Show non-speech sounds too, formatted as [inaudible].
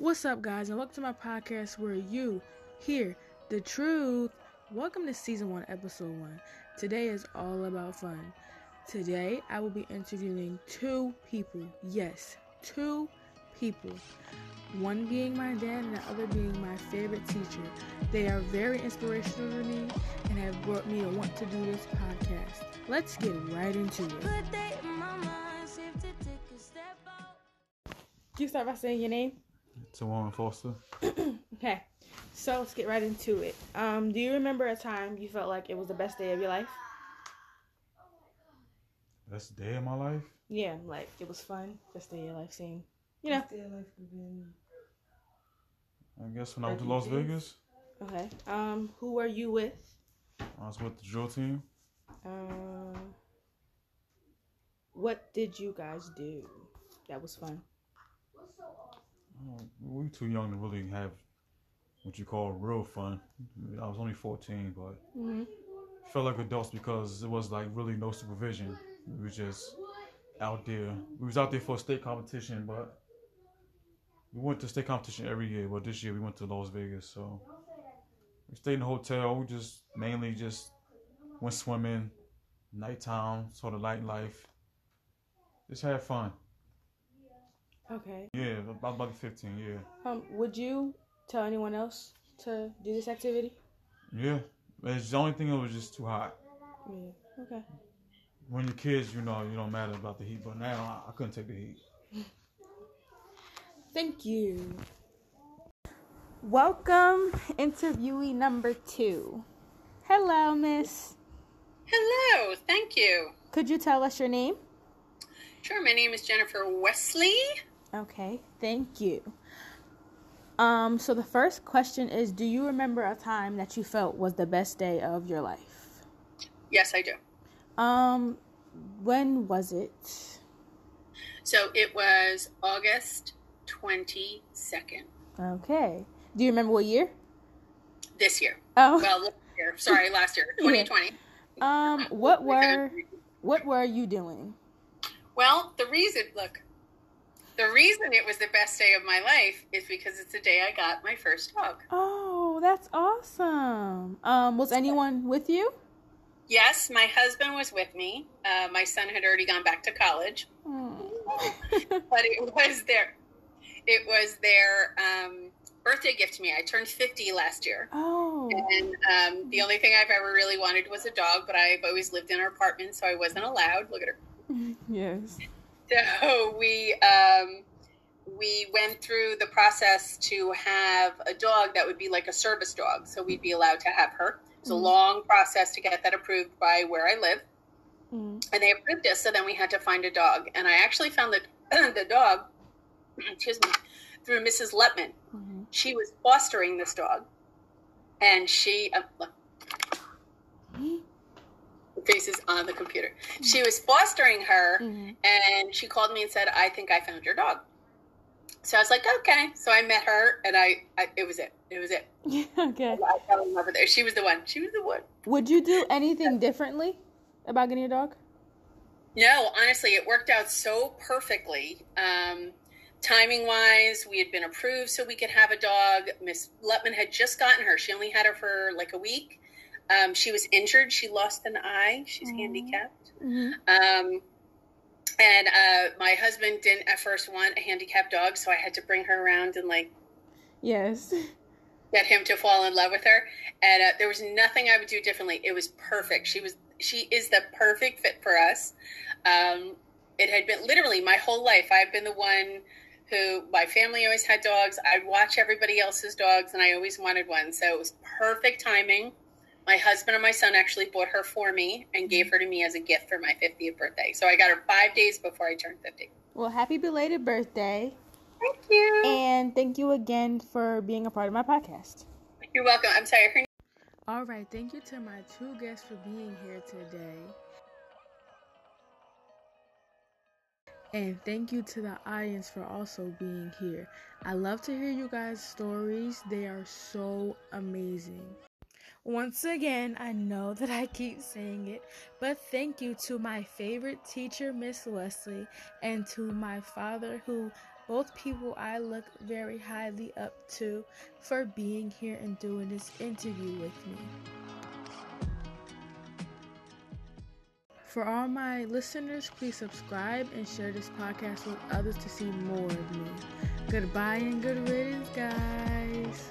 What's up, guys, and welcome to my podcast where you hear the truth. Welcome to season one, episode one. Today is all about fun. Today, I will be interviewing two people. Yes, two people. One being my dad, and the other being my favorite teacher. They are very inspirational to me and have brought me to want to do this podcast. Let's get right into it. Can you start by saying your name? Tawana Foster. [coughs] Okay, so let's get right into it. Um, do you remember a time you felt like it was the best day of your life? That's the day of my life. Yeah, like it was fun. Best day of your life, seeing. You know. Best day of life could been. I guess when I went to Las Vegas, Okay. Um, who were you with? I was with the drill team. Um, what did you guys do? That was fun. We were too young to really have what you call real fun. I was only 14, but hmm felt like adults because it was like really no supervision. We was just out there. We was out there for a state competition, but we went to state competition every year. But this year we went to Las Vegas, so we stayed in the hotel. We just mainly just went swimming, nighttime, sort of nightlife. Just had fun. Okay. Yeah, about about 15. Yeah, Um, would you tell anyone else to do this activity? yeah. It's the only thing that was just too hot. Yeah. Okay. When you're kids, you know you don't matter about the heat, but now I, I couldn't take the heat. [laughs] Thank you. Welcome, interviewee number two. Hello, Miss. Hello, thank you. Could you tell us your name? Sure, my name is Jennifer Wesley. Okay, thank you. Um, so the first question is Do you remember a time that you felt was the best day of your life? Yes, I do. Um, when was it? So it was August 22nd Okay. Do you remember what year? this year. Oh. Well, last year. Sorry, [laughs] last year, 2020. Um, what [laughs] were what were you doing? Well, the reason, look, the reason it was the best day of my life is because it's the day I got my first dog. Oh, that's awesome. Um, was anyone with you? Yes, my husband was with me. Uh, my son had already gone back to college. Oh. but it was their it was their um, birthday gift to me. I turned fifty last year, oh. and um, the only thing I've ever really wanted was a dog. But I've always lived in an apartment, so I wasn't allowed. Look at her. [laughs] Yes. [laughs] So we um, we went through the process to have a dog that would be like a service dog, so we'd be allowed to have her. It's a Mhm. long process to get that approved by where I live Mm. and they approved us. So then we had to find a dog, and I actually found the [clears throat] the dog, [clears throat] excuse me, through Mrs. Letman. Mhm. She was fostering this dog, and she uh, look, the face is on the computer. She was fostering her, Mhm. and she called me and said, "I think I found your dog." So I was like, "Okay." So I met her, and I, I it was it. It was it. [laughs] okay. I fell in love with her. She was the one. She was the one. Would you do anything differently about getting a dog? No, honestly, it worked out so perfectly. Um, timing wise, we had been approved so we could have a dog. Miss Letman had just gotten her. She only had her for like a week. Um, she was injured. She lost an eye. She's Aw. handicapped. Mm-hmm. Um, and uh, my husband didn't at first want a handicapped dog, so I had to bring her around and like Yes. get him to fall in love with her. And uh, there was nothing I would do differently. It was perfect. She was she is the perfect fit for us. Um, it had been literally my whole life. I've been the one who my family always had dogs. I'd watch everybody else's dogs, and I always wanted one. So it was perfect timing. My husband and my son actually bought her for me and gave mm-hmm. her to me as a gift for my 50th birthday. So I got her five days before I turned 50. Well, happy belated birthday. Thank you. And thank you again for being a part of my podcast. You're welcome. I'm sorry. Her All right, thank you to my two guests for being here today. And thank you to the audience for also being here. I love to hear you guys' stories, they are so amazing. Once again, I know that I keep saying it, but thank you to my favorite teacher, Miss Wesley, and to my father, who both people I look very highly up to for being here and doing this interview with me. For all my listeners, please subscribe and share this podcast with others to see more of me. Goodbye and good riddance, guys.